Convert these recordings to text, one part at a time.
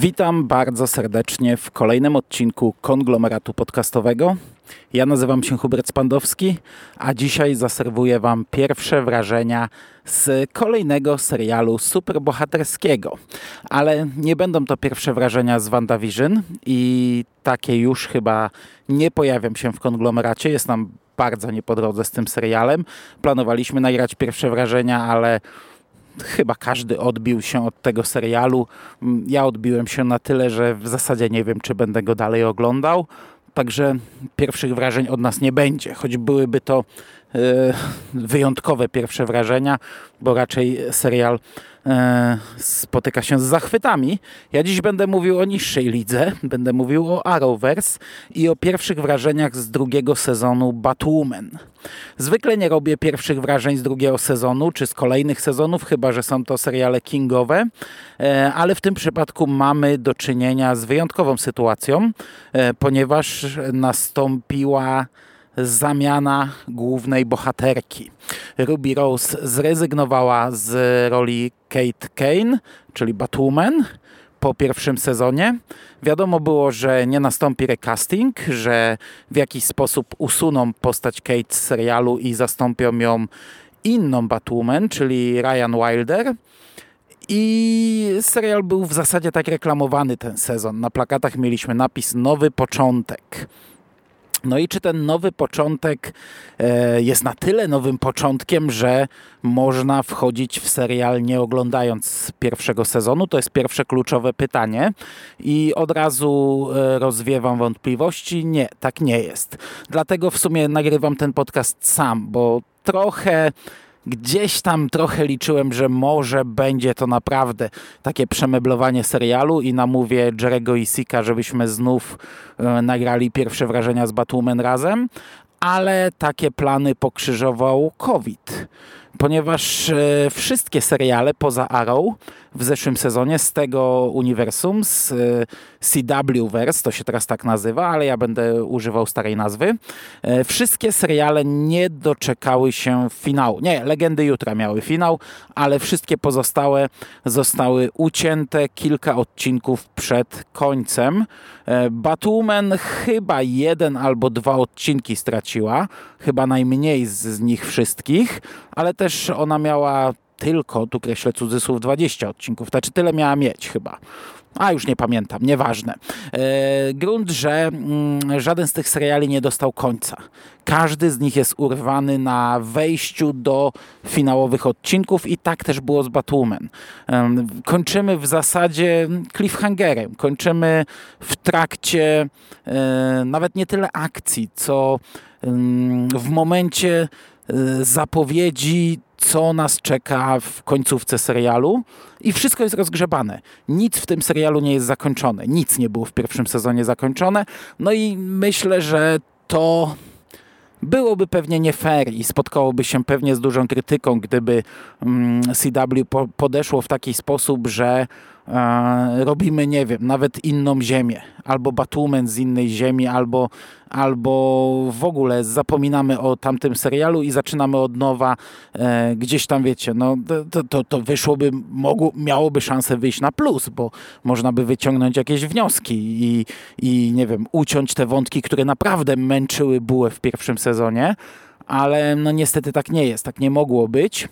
Witam bardzo serdecznie w kolejnym odcinku konglomeratu podcastowego. Ja nazywam się Hubert Spandowski, a dzisiaj zaserwuję Wam pierwsze wrażenia z kolejnego serialu superbohaterskiego. Ale nie będą to pierwsze wrażenia z WandaVision i takie już chyba nie pojawią się w konglomeracie. Jest nam bardzo nie po drodze z tym serialem. Planowaliśmy nagrać pierwsze wrażenia, ale chyba każdy odbił się od tego serialu. Mm, ja odbiłem się na tyle, że w zasadzie nie wiem, czy będę go dalej oglądał. Także pierwszych wrażeń od nas nie będzie, choć byłyby to wyjątkowe pierwsze wrażenia, bo raczej serial e, spotyka się z zachwytami. Ja dziś będę mówił o niższej lidze, będę mówił o Arrowverse i o pierwszych wrażeniach z drugiego sezonu Batwoman. Zwykle nie robię pierwszych wrażeń z drugiego sezonu czy z kolejnych sezonów, chyba że są to seriale kingowe, e, ale w tym przypadku mamy do czynienia z wyjątkową sytuacją, e, ponieważ nastąpiła zamiana głównej bohaterki. Ruby Rose zrezygnowała z roli Kate Kane, czyli Batwoman, po pierwszym sezonie. Wiadomo było, że nie nastąpi recasting, że w jakiś sposób usuną postać Kate z serialu i zastąpią ją inną Batwoman, czyli Ryan Wilder. I serial był w zasadzie tak reklamowany ten sezon. Na plakatach mieliśmy napis Nowy Początek. No i czy ten nowy początek e, jest na tyle nowym początkiem, że można wchodzić w serial nie oglądając pierwszego sezonu? To jest pierwsze kluczowe pytanie i od razu e, rozwiewam wątpliwości. Nie, tak nie jest. Dlatego w sumie nagrywam ten podcast sam, bo trochę gdzieś tam trochę liczyłem, że może będzie to naprawdę takie przemeblowanie serialu i namówię Jerego i Sika, żebyśmy znów e, nagrali pierwsze wrażenia z Batwoman razem, ale takie plany pokrzyżował COVID. Ponieważ e, wszystkie seriale poza Arrow w zeszłym sezonie z tego uniwersum, z e, CW-verse, to się teraz tak nazywa, ale ja będę używał starej nazwy, e, wszystkie seriale nie doczekały się finału. Nie, Legendy Jutra miały finał, ale wszystkie pozostałe zostały ucięte kilka odcinków przed końcem. Batwoman chyba jeden albo dwa odcinki straciła, chyba najmniej z nich wszystkich, ale też ona miała tylko, tu kreślę cudzysłów, 20 odcinków. Znaczy tyle miała mieć chyba. A już nie pamiętam, nieważne. E, grunt, że mm, żaden z tych seriali nie dostał końca. Każdy z nich jest urwany na wejściu do finałowych odcinków i tak też było z Batwoman. E, kończymy w zasadzie cliffhangerem. Kończymy w trakcie e, nawet nie tyle akcji, co w momencie Y, zapowiedzi, co nas czeka w końcówce serialu i wszystko jest rozgrzebane. Nic w tym serialu nie jest zakończone. Nic nie było w pierwszym sezonie zakończone. No i myślę, że to byłoby pewnie nie fair i spotkałoby się pewnie z dużą krytyką, gdyby mm, CW podeszło w taki sposób, że robimy, nie wiem, nawet inną ziemię, albo Batwoman z innej ziemi, albo, albo w ogóle zapominamy o tamtym serialu i zaczynamy od nowa e, gdzieś tam, wiecie, no to, to, to wyszłoby, mogło, miałoby szansę wyjść na plus, bo można by wyciągnąć jakieś wnioski i, i nie wiem, uciąć te wątki, które naprawdę męczyły bułę w pierwszym sezonie, ale no niestety tak nie jest, tak nie mogło być.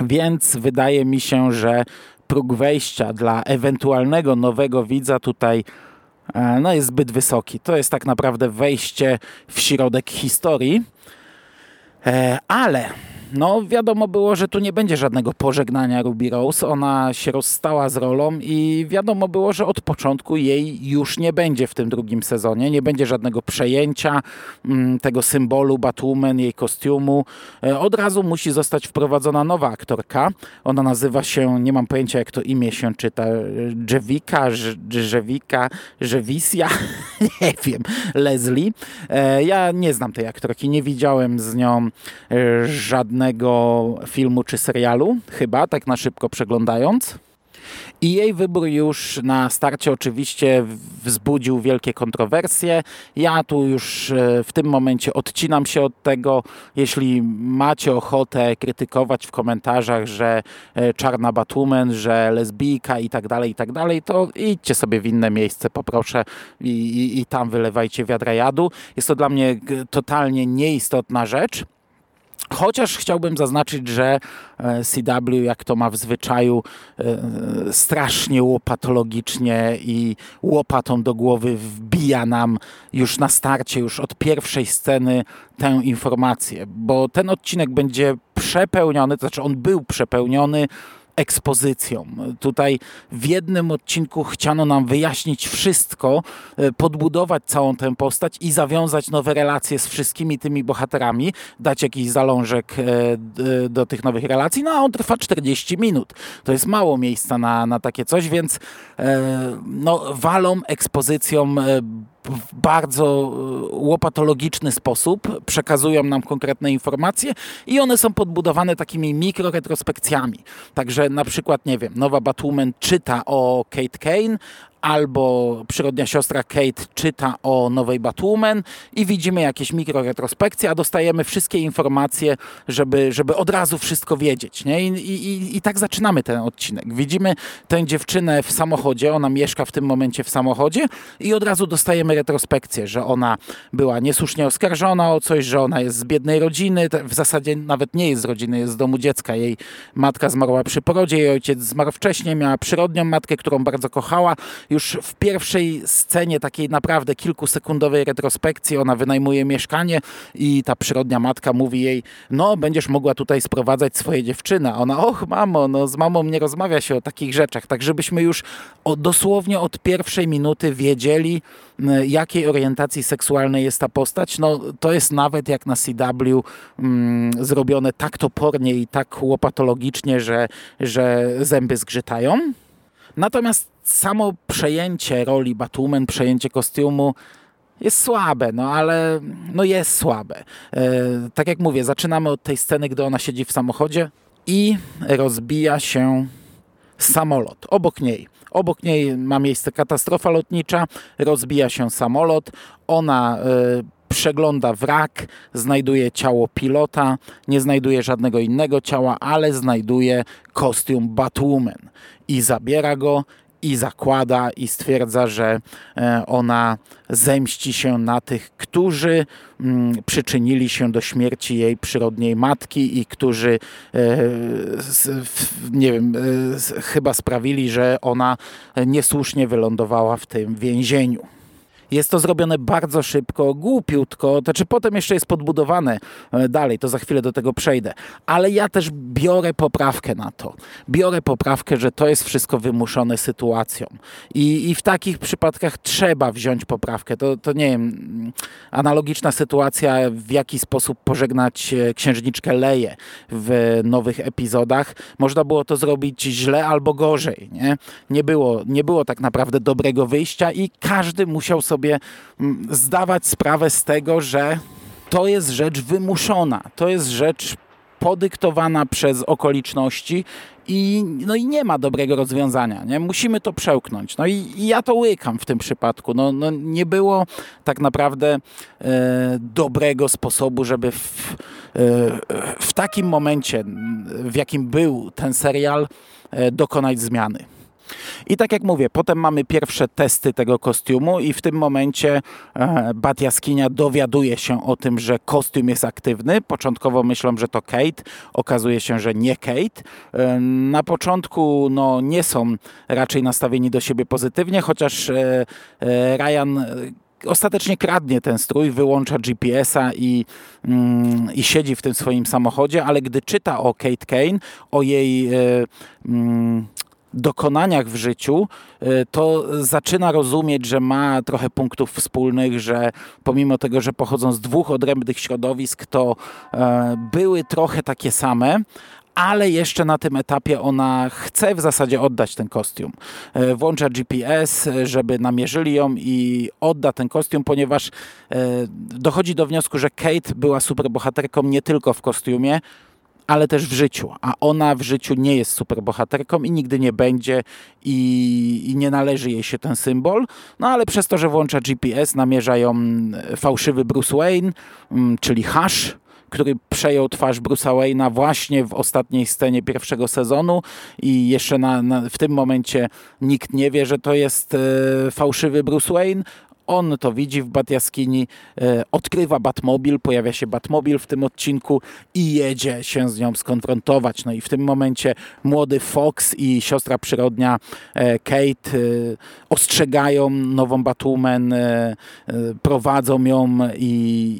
Więc wydaje mi się, że próg wejścia dla ewentualnego nowego widza tutaj e, no, jest zbyt wysoki. To jest tak naprawdę wejście w środek historii. E, ale no wiadomo było, że tu nie będzie żadnego pożegnania Ruby Rose. Ona się rozstała z rolą i wiadomo było, że od początku jej już nie będzie w tym drugim sezonie. Nie będzie żadnego przejęcia mm, tego symbolu Batwoman, jej kostiumu. E, od razu musi zostać wprowadzona nowa aktorka. Ona nazywa się, nie mam pojęcia jak to imię się czyta, Jewika, Żewika, Żewisja, nie wiem, Leslie. E, ja nie znam tej aktorki, nie widziałem z nią e, żadnego żadnego filmu czy serialu, chyba, tak na szybko przeglądając. I jej wybór już na starcie oczywiście wzbudził wielkie kontrowersje. Ja tu już e, w tym momencie odcinam się od tego. Jeśli macie ochotę krytykować w komentarzach, że e, czarna batumen, że lesbijka i tak dalej, i tak dalej, to idźcie sobie w inne miejsce, poproszę i, i, i tam wylewajcie wiadra jadu. Jest to dla mnie totalnie nieistotna rzecz. Chociaż chciałbym zaznaczyć, że e, CW, jak to ma w zwyczaju, e, strasznie łopatologicznie i łopatą do głowy wbija nam już na starcie, już od pierwszej sceny tę informację, bo ten odcinek będzie przepełniony, to znaczy on był przepełniony ekspozycją. Tutaj w jednym odcinku chciano nam wyjaśnić wszystko, e, podbudować całą tę postać i zawiązać nowe relacje z wszystkimi tymi bohaterami, dać jakiś zalążek e, do tych nowych relacji, no a on trwa 40 minut. To jest mało miejsca na, na takie coś, więc e, no, walą ekspozycją w bardzo e, łopatologiczny sposób przekazują nam konkretne informacje i one są podbudowane takimi mikroretrospekcjami. Także na przykład, nie wiem, Nowa Batwoman czyta o Kate Kane, albo przyrodnia siostra Kate czyta o nowej Batwoman i widzimy jakieś mikroretrospekcje, a dostajemy wszystkie informacje, żeby, żeby od razu wszystko wiedzieć. Nie? I, i, I tak zaczynamy ten odcinek. Widzimy tę dziewczynę w samochodzie, ona mieszka w tym momencie w samochodzie i od razu dostajemy retrospekcję, że ona była niesłusznie oskarżona o coś, że ona jest z biednej rodziny, w zasadzie nawet nie jest z rodziny, jest z domu dziecka. Jej matka zmarła przy porodzie, jej ojciec zmarł wcześniej, miała przyrodnią matkę, którą bardzo kochała już w pierwszej scenie takiej naprawdę kilkusekundowej retrospekcji ona wynajmuje mieszkanie i ta przyrodnia matka mówi jej, no będziesz mogła tutaj sprowadzać swoje dziewczyny. Ona, och mamo, no z mamą nie rozmawia się o takich rzeczach. Tak żebyśmy już o, dosłownie od pierwszej minuty wiedzieli, jakiej orientacji seksualnej jest ta postać. No to jest nawet jak na CW mm, zrobione tak topornie i tak łopatologicznie, że, że zęby zgrzytają. Natomiast samo przejęcie roli Batwoman, przejęcie kostiumu jest słabe, no ale no jest słabe. E, tak jak mówię, zaczynamy od tej sceny, gdy ona siedzi w samochodzie i rozbija się samolot obok niej. Obok niej ma miejsce katastrofa lotnicza, rozbija się samolot, ona e, przegląda wrak, znajduje ciało pilota, nie znajduje żadnego innego ciała, ale znajduje kostium Batwoman i zabiera go i zakłada i stwierdza, że e, ona zemści się na tych, którzy mm, przyczynili się do śmierci jej przyrodniej matki i którzy e, nie wiem, e, chyba sprawili, że ona niesłusznie wylądowała w tym więzieniu. Jest to zrobione bardzo szybko, głupiutko, to czy potem jeszcze jest podbudowane e, dalej, to za chwilę do tego przejdę. Ale ja też biorę poprawkę na to. Biorę poprawkę, że to jest wszystko wymuszone sytuacją. I, i w takich przypadkach trzeba wziąć poprawkę. To, to nie wiem, analogiczna sytuacja, w jaki sposób pożegnać e, księżniczkę Leję w nowych epizodach. Można było to zrobić źle albo gorzej. Nie, nie, było, nie było tak naprawdę dobrego wyjścia i każdy musiał sobie sobie mm, zdawać sprawę z tego, że to jest rzecz wymuszona, to jest rzecz podyktowana przez okoliczności i, no i nie ma dobrego rozwiązania. Nie? Musimy to przełknąć. No i, i ja to łykam w tym przypadku. No, no nie było tak naprawdę e, dobrego sposobu, żeby w, e, w takim momencie, w jakim był ten serial, e, dokonać zmiany. I tak jak mówię, potem mamy pierwsze testy tego kostiumu i w tym momencie e, Bat Jaskinia dowiaduje się o tym, że kostium jest aktywny. Początkowo myślą, że to Kate. Okazuje się, że nie Kate. E, na początku no, nie są raczej nastawieni do siebie pozytywnie, chociaż e, e Ryan e, ostatecznie kradnie ten strój, wyłącza GPS-a i, mm, i siedzi w tym swoim samochodzie, ale gdy czyta o Kate Kane, o jej mm, dokonaniach w życiu, y, to zaczyna rozumieć, że ma trochę punktów wspólnych, że pomimo tego, że pochodzą z dwóch odrębnych środowisk, to e, były trochę takie same, ale jeszcze na tym etapie ona chce w zasadzie oddać ten kostium. E, włącza GPS, żeby namierzyli ją i odda ten kostium, ponieważ e, dochodzi do wniosku, że Kate była superbohaterką nie tylko w kostiumie, ale też w życiu. A ona w życiu nie jest superbohaterką i nigdy nie będzie i, i nie należy jej się ten symbol. No ale przez to, że włącza GPS, namierza ją fałszywy Bruce Wayne, mm, czyli Hash, który przejął twarz Bruce'a Wayne'a właśnie w ostatniej scenie pierwszego sezonu i jeszcze na, na, w tym momencie nikt nie wie, że to jest e, fałszywy Bruce Wayne, on to widzi w Batjaskini, e, odkrywa Batmobil, pojawia się Batmobil w tym odcinku i jedzie się z nią skonfrontować. No i w tym momencie młody Fox i siostra przyrodnia e, Kate e, ostrzegają nową Batwoman, prowadzą ją i,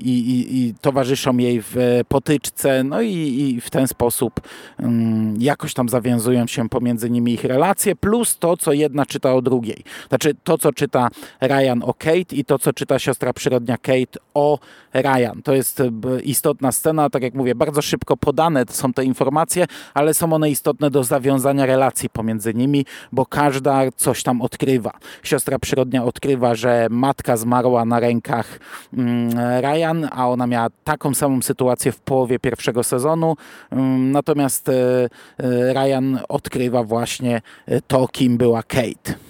i, i towarzyszą jej w potyczce, no i, i w ten sposób um, jakoś tam zawiązują się pomiędzy nimi ich relacje, plus to, co jedna czyta o drugiej. Znaczy to, co czyta Ryan o Kate, Kate i to, co czyta siostra przyrodnia Kate o Ryan. To jest e, istotna scena, tak jak mówię, bardzo szybko podane są te informacje, ale są one istotne do zawiązania relacji pomiędzy nimi, bo każda coś tam odkrywa. Siostra przyrodnia odkrywa, że matka zmarła na rękach mm, Ryan, a ona miała taką samą sytuację w połowie pierwszego sezonu, mm, natomiast e, e, Ryan odkrywa właśnie to, kim była Kate.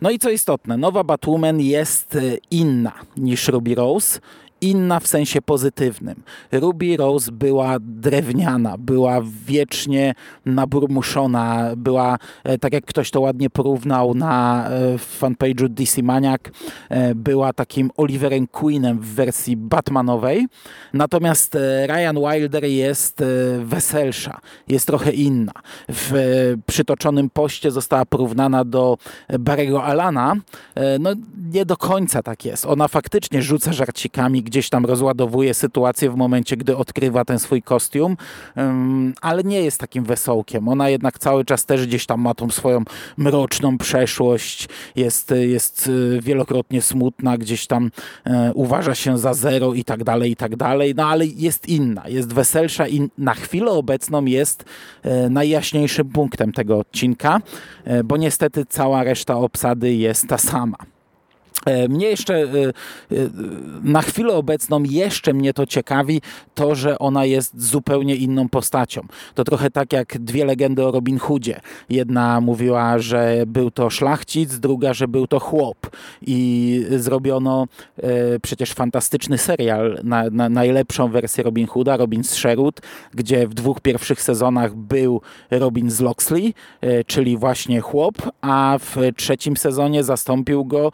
No i co istotne, nowa Batwoman jest e, inna niż Ruby Rose inna w sensie pozytywnym. Ruby Rose była drewniana, była wiecznie naburmuszona, była, e, tak jak ktoś to ładnie porównał na e, fanpage'u DC Maniac, e, była takim Oliverem Queenem w wersji Batmanowej. Natomiast Ryan Wilder jest weselsza, jest trochę inna. W przytoczonym poście została porównana do Barry'ego Alana. No nie do końca tak jest. Ona faktycznie rzuca żarcikami, gdzieś tam rozładowuje sytuację w momencie, gdy odkrywa ten swój kostium, ale nie jest takim wesołkiem. Ona jednak cały czas też gdzieś tam ma tą swoją mroczną przeszłość, jest, jest y, wielokrotnie smutna, gdzieś tam e, uważa się za zero i tak dalej, i tak dalej, no ale jest inna, jest weselsza i na chwilę obecną jest e, najjaśniejszym punktem tego odcinka, bo niestety cała reszta obsady jest ta sama. E, mnie jeszcze e, e, na chwilę obecną jeszcze mnie to ciekawi, to, że ona jest zupełnie inną postacią. To trochę tak jak dwie legendy o Robin Hoodzie. Jedna mówiła, że był to szlachcic, druga, że był to chłop. I zrobiono przecież fantastyczny serial na, na najlepszą wersję Robin Hooda, Robin z Sherwood, gdzie w dwóch pierwszych sezonach był Robin z Loxley, czyli właśnie chłop, a w trzecim sezonie zastąpił go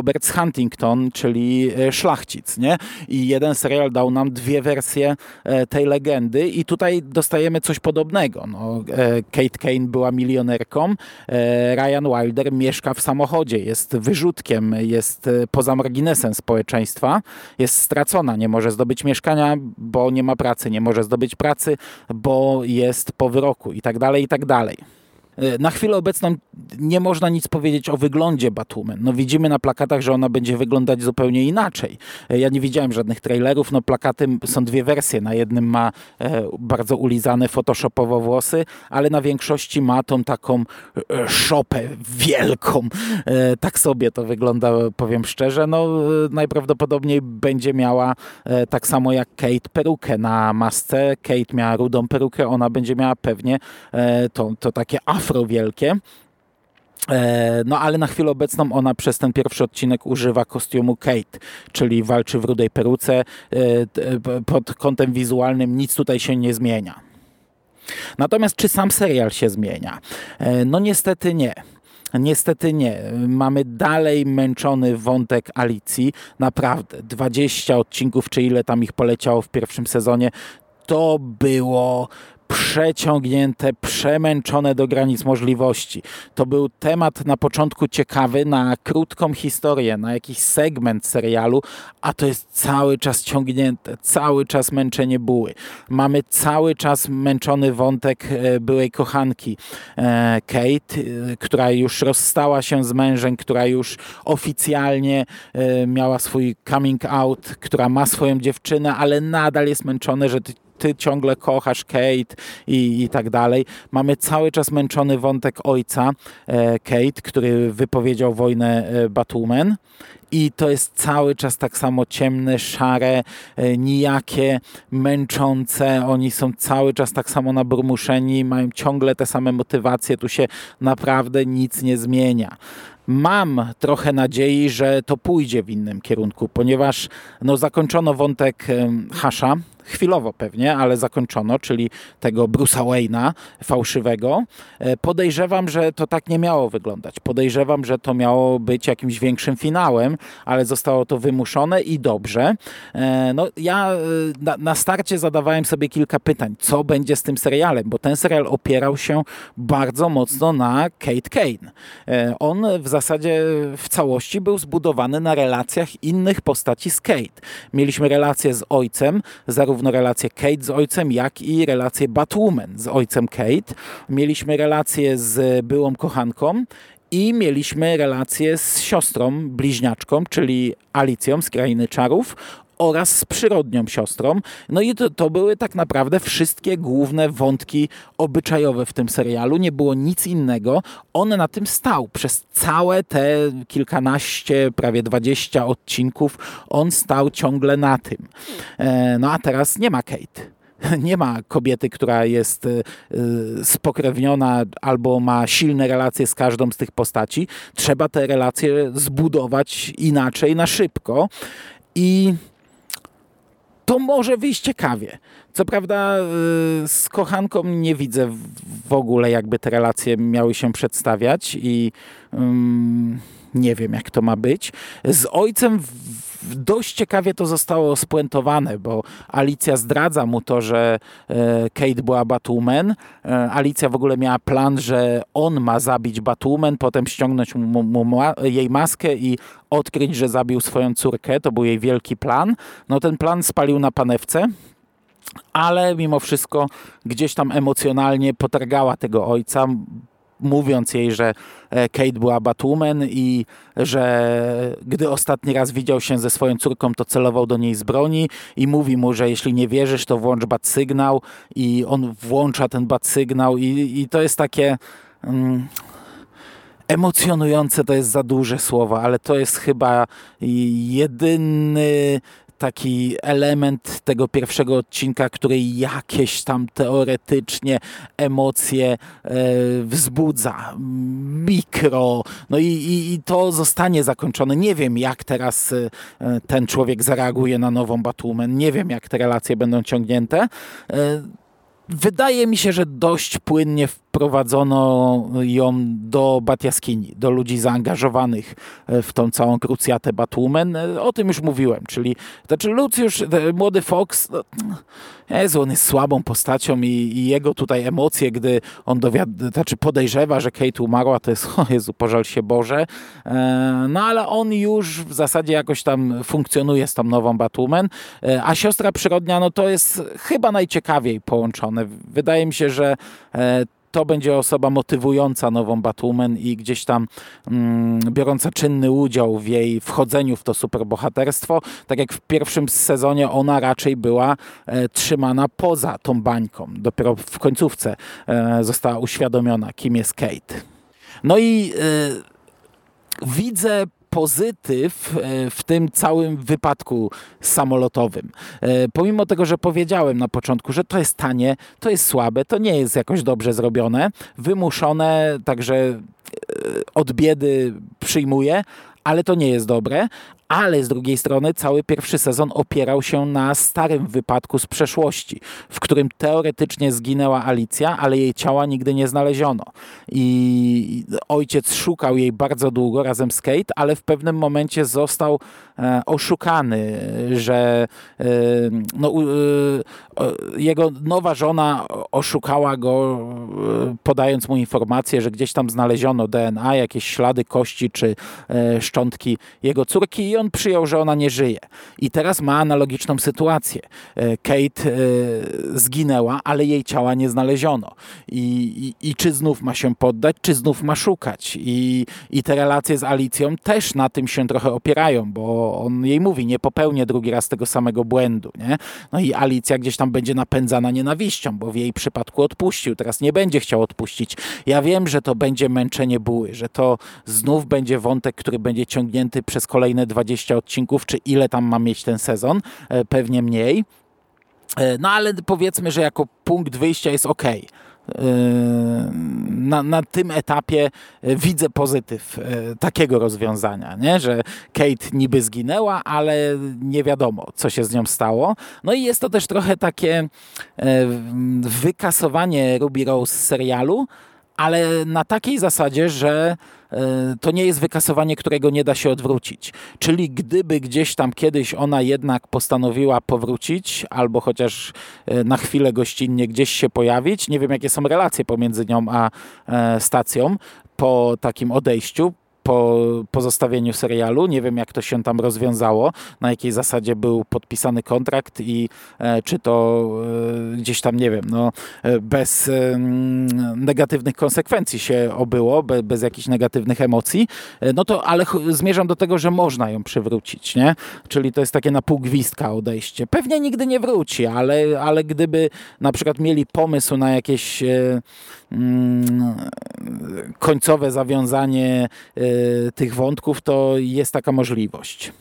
Robert Huntington, czyli e, szlachcic, nie? I jeden serial dał nam dwie wersje e, tej legendy i tutaj dostajemy coś podobnego. No, e, Kate Kane była milionerką, Ryan Wilder mieszka w samochodzie, jest wyrzutkiem, jest poza marginesem społeczeństwa, jest stracona, nie może zdobyć mieszkania, bo nie ma pracy, nie może zdobyć pracy, bo jest po wyroku i tak dalej, i tak dalej. E, na chwilę obecną nie można nic powiedzieć o wyglądzie Batwoman. No widzimy na plakatach, że ona będzie wyglądać zupełnie inaczej. E, ja nie widziałem żadnych trailerów, no plakaty są dwie wersje. Na jednym ma e, bardzo ulizane photoshopowo włosy, ale na większości ma tą taką szopę wielką. Tak sobie to wygląda, powiem szczerze. No najprawdopodobniej będzie miała tak samo jak Kate perukę na masce. Kate miała rudą perukę, ona będzie miała pewnie to, to takie afro afro wielkie. E, no ale na chwilę obecną ona przez ten pierwszy odcinek używa kostiumu Kate, czyli walczy w rudej peruce. E, pod kątem wizualnym nic tutaj się nie zmienia. Natomiast czy sam serial się zmienia? E, no niestety nie. Niestety nie. Mamy dalej męczony wątek Alicji. Naprawdę. 20 odcinków, czy ile tam ich poleciało w pierwszym sezonie, to było przeciągnięte, przemęczone do granic możliwości. To był temat na początku ciekawy, na krótką historię, na jakiś segment serialu, a to jest cały czas ciągnięte, cały czas męczenie buły. Mamy cały czas męczony wątek e, byłej kochanki e, Kate, e, która już rozstała się z mężem, która już oficjalnie miała swój coming out, która ma swoją dziewczynę, ale nadal jest męczone, że ty ciągle kochasz Kate i, i tak dalej. Mamy cały czas męczony wątek ojca e, Kate, który wypowiedział wojnę e, Batwoman i to jest cały czas tak samo ciemne, szare, e, nijakie, męczące. Oni są cały czas tak samo nabrumuszeni, mają ciągle te same motywacje. Tu się naprawdę nic nie zmienia mam trochę nadziei, że to pójdzie w innym kierunku, ponieważ no, zakończono wątek Hasza, chwilowo pewnie, ale zakończono, czyli tego Bruce'a Wayne'a fałszywego. E, podejrzewam, że to tak nie miało wyglądać. Podejrzewam, że to miało być jakimś większym finałem, ale zostało to wymuszone i dobrze. E, no, ja e, na, na starcie zadawałem sobie kilka pytań, co będzie z tym serialem, bo ten serial opierał się bardzo mocno na Kate Kane. On w zasadzie w całości był zbudowany na relacjach innych postaci z Kate. Mieliśmy relację z ojcem, zarówno zarówno relację Kate z ojcem, jak i relację Batwoman z ojcem Kate. Mieliśmy relację z byłą kochanką i mieliśmy relację z siostrą bliźniaczką, czyli Alicją z Krainy Czarów oraz z przyrodnią siostrą. No i to, to, były tak naprawdę wszystkie główne wątki obyczajowe w tym serialu. Nie było nic innego. On na tym stał przez całe te kilkanaście, prawie dwadzieścia odcinków. On stał ciągle na tym. E, no a teraz nie ma Kate nie ma kobiety, która jest e, spokrewniona albo ma silne relacje z każdą z tych postaci. Trzeba te relacje zbudować inaczej, na szybko. I to może wyjść ciekawie. Co prawda y, z kochanką nie widzę w ogóle, jakby te relacje miały się przedstawiać i um, nie wiem, jak to ma być. Z ojcem dość ciekawie to zostało spuentowane, bo Alicja zdradza mu to, że e, Kate była Batwoman. E, Alicja w ogóle miała plan, że on ma zabić Batwoman, potem ściągnąć mu, mu ma, jej maskę i odkryć, że zabił swoją córkę. To był jej wielki plan. No ten plan spalił na panewce ale mimo wszystko gdzieś tam emocjonalnie potargała tego ojca, mówiąc jej, że e, Kate była Batwoman i że gdy ostatni raz widział się ze swoją córką, to celował do niej z broni i mówi mu, że jeśli nie wierzysz, to włącz bat sygnał i on włącza ten bat sygnał i, i to jest takie... Mm, emocjonujące to jest za duże słowo, ale to jest chyba jedyny taki element tego pierwszego odcinka, który jakieś tam teoretycznie emocje e, wzbudza. Mikro. No i, i, i, to zostanie zakończone. Nie wiem, jak teraz e, ten człowiek zareaguje na nową Batwoman. Nie wiem, jak te relacje będą ciągnięte. E, wydaje mi się, że dość płynnie wprowadzono ją do Batiaskini, do ludzi zaangażowanych e, w tą całą krucjatę Batwoman. E, o tym już mówiłem, czyli znaczy Lucius, młody Fox, no, Jezu, on jest słabą postacią i, i jego tutaj emocje, gdy on dowiad- znaczy podejrzewa, że Kate umarła, to jest, o Jezu, pożal się Boże. E, no ale on już w zasadzie jakoś tam funkcjonuje z tą nową Batwoman, a siostra przyrodnia, no to jest chyba najciekawiej połączone. Wydaje mi się, że to będzie osoba motywująca nową Batwoman i gdzieś tam mm, biorąca czynny udział w jej wchodzeniu w to superbohaterstwo. Tak jak w pierwszym sezonie ona raczej była e, trzymana poza tą bańką. Dopiero w końcówce e, została uświadomiona, kim jest Kate. No i e, widzę pozytyw e, w tym całym wypadku samolotowym. E, pomimo tego, że powiedziałem na początku, że to jest tanie, to jest słabe, to nie jest jakoś dobrze zrobione, wymuszone, także e, od biedy przyjmuję, ale to nie jest dobre, ale z drugiej strony cały pierwszy sezon opierał się na starym wypadku z przeszłości, w którym teoretycznie zginęła Alicja, ale jej ciała nigdy nie znaleziono. I ojciec szukał jej bardzo długo razem z Kate, ale w pewnym momencie został e, oszukany, że e, no, e, jego nowa żona oszukała go, podając mu informację, że gdzieś tam znaleziono DNA, jakieś ślady kości czy szczątki jego córki on przyjął, że ona nie żyje. I teraz ma analogiczną sytuację. E, Kate zginęła, ale jej ciała nie znaleziono. I, i, i czy znów ma się poddać, czy znów ma szukać. I, I te relacje z Alicją też na tym się trochę opierają, bo on jej mówi, nie popełnię drugi raz tego samego błędu. Nie? No i Alicja gdzieś tam będzie napędzana nienawiścią, bo w jej przypadku odpuścił, teraz nie będzie chciał odpuścić. Ja wiem, że to będzie męczenie buły, że to znów będzie wątek, który będzie ciągnięty przez kolejne 20 odcinków, czy ile tam ma mieć ten sezon, e, pewnie mniej. E, no ale powiedzmy, że jako punkt wyjścia jest ok. E, na, na tym etapie widzę pozytyw takiego rozwiązania, nie? że Kate niby zginęła, ale nie wiadomo, co się z nią stało. No i jest to też trochę takie wykasowanie Ruby Rose z serialu, ale na takiej zasadzie, że e, to nie jest wykasowanie, którego nie da się odwrócić. Czyli gdyby gdzieś tam kiedyś ona jednak postanowiła powrócić, albo chociaż e, na chwilę gościnnie gdzieś się pojawić, nie wiem jakie są relacje pomiędzy nią a e, stacją po takim odejściu, po pozostawieniu serialu. Nie wiem, jak to się tam rozwiązało, na jakiej zasadzie był podpisany kontrakt i e, czy to e, gdzieś tam, nie wiem, no, e, bez e, negatywnych konsekwencji się obyło, be, bez jakichś negatywnych emocji. E, no to, ale zmierzam do tego, że można ją przywrócić, nie? Czyli to jest takie na pół gwizdka odejście. Pewnie nigdy nie wróci, ale, ale gdyby na przykład mieli pomysł na jakieś mm, końcowe zawiązanie tych wątków, to jest taka możliwość.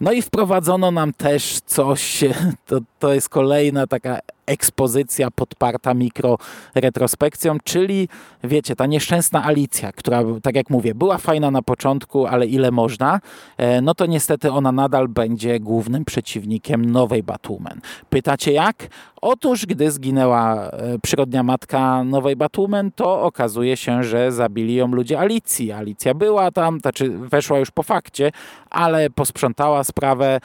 No i wprowadzono nam też coś, to, to jest kolejna taka ekspozycja podparta mikroretrospekcją, czyli wiecie, ta nieszczęsna Alicja, która, tak jak mówię, była fajna na początku, ale ile można, e, no to niestety ona nadal będzie głównym przeciwnikiem nowej Batwoman. Pytacie jak? Otóż, gdy zginęła e, przyrodnia matka nowej Batwoman, to okazuje się, że zabili ją ludzie Alicji. Alicja była tam, znaczy weszła już po fakcie, ale posprzątała sprawę,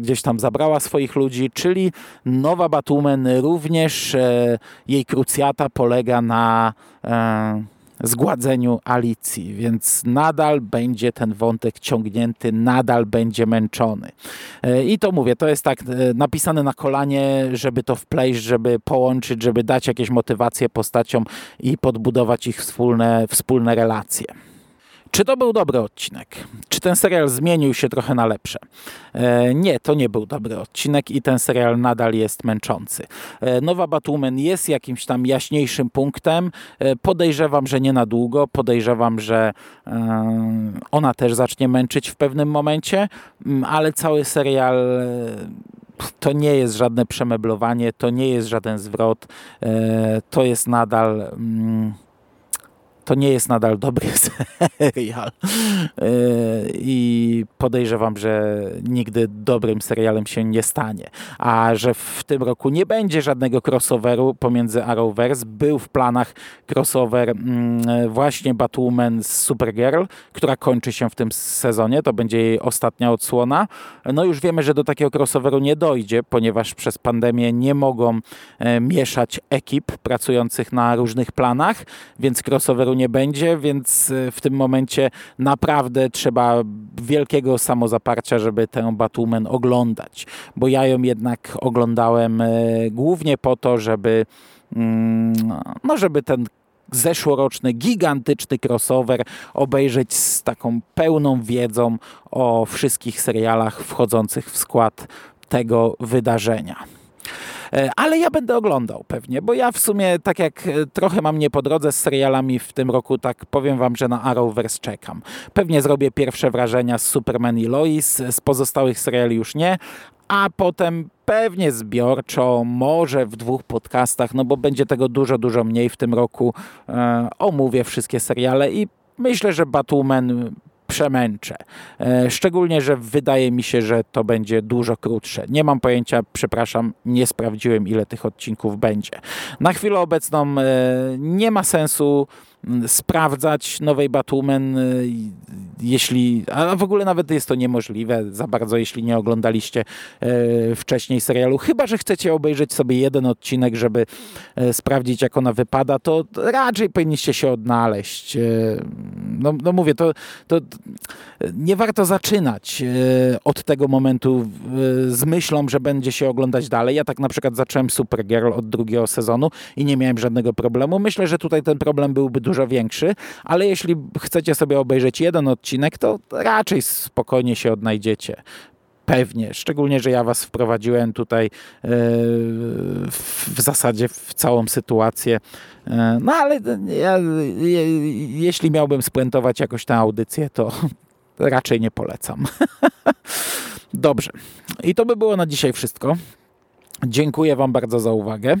gdzieś tam zabrała swoich ludzi, czyli nowa Batwoman również e, jej krucjata polega na e, zgładzeniu Alicji, więc nadal będzie ten wątek ciągnięty, nadal będzie męczony. E, I to mówię, to jest tak e, napisane na kolanie, żeby to wpleść, żeby połączyć, żeby dać jakieś motywacje postaciom i podbudować ich wspólne, wspólne relacje. Czy to był dobry odcinek? Czy ten serial zmienił się trochę na lepsze? E, nie, to nie był dobry odcinek i ten serial nadal jest męczący. E, Nowa Batwoman jest jakimś tam jaśniejszym punktem. E, podejrzewam, że nie na długo. Podejrzewam, że ona też zacznie męczyć w pewnym momencie, mm, ale cały serial to nie jest żadne przemeblowanie, to nie jest żaden zwrot, to jest nadal mm, to nie jest nadal dobry serial. E, I podejrzewam, że nigdy dobrym serialem się nie stanie. A że w tym roku nie będzie żadnego crossoveru pomiędzy Arrowverse. Był w planach crossover mm, właśnie Batwoman z Supergirl, która kończy się w tym sezonie. To będzie jej ostatnia odsłona. No już wiemy, że do takiego crossoveru nie dojdzie, ponieważ przez pandemię nie mogą e, mieszać ekip pracujących na różnych planach, więc crossoveru nie będzie, więc y, w tym momencie naprawdę trzeba wielkiego samozaparcia, żeby tę Batwoman oglądać, bo ja ją jednak oglądałem y, głównie po to, żeby mm, no żeby ten zeszłoroczny, gigantyczny crossover obejrzeć z taką pełną wiedzą o wszystkich serialach wchodzących w skład tego wydarzenia. E, ale ja będę oglądał pewnie, bo ja w sumie tak jak e, trochę mam nie po drodze z serialami w tym roku, tak powiem wam, że na Arrowverse czekam. Pewnie zrobię pierwsze wrażenia z Superman i Lois, z pozostałych seriali już nie, a potem pewnie zbiorczo, może w dwóch podcastach, no bo będzie tego dużo, dużo mniej w tym roku, e, omówię wszystkie seriale i myślę, że Batwoman przemęczę. E, szczególnie, że wydaje mi się, że to będzie dużo krótsze. Nie mam pojęcia, przepraszam, nie sprawdziłem ile tych odcinków będzie. Na chwilę obecną e, nie ma sensu sprawdzać nowej Batwoman, y, jeśli, a w ogóle nawet jest to niemożliwe za bardzo, jeśli nie oglądaliście e, wcześniej serialu. Chyba, że chcecie obejrzeć sobie jeden odcinek, żeby e, sprawdzić, jak ona wypada, to raczej powinniście się odnaleźć. E, no, no mówię, to, to nie warto zaczynać od tego momentu z myślą, że będzie się oglądać dalej. Ja tak na przykład zacząłem Supergirl od drugiego sezonu i nie miałem żadnego problemu. Myślę, że tutaj ten problem byłby dużo większy, ale jeśli chcecie sobie obejrzeć jeden odcinek, to raczej spokojnie się odnajdziecie. Pewnie, szczególnie, że ja was wprowadziłem tutaj e, w, zasadzie w całą sytuację. E, no ale ja, je, jeśli miałbym spuentować jakoś tę audycję, to raczej nie polecam. Dobrze. I to by było na dzisiaj wszystko. Dziękuję Wam bardzo za uwagę.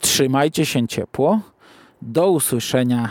Trzymajcie się ciepło. Do usłyszenia.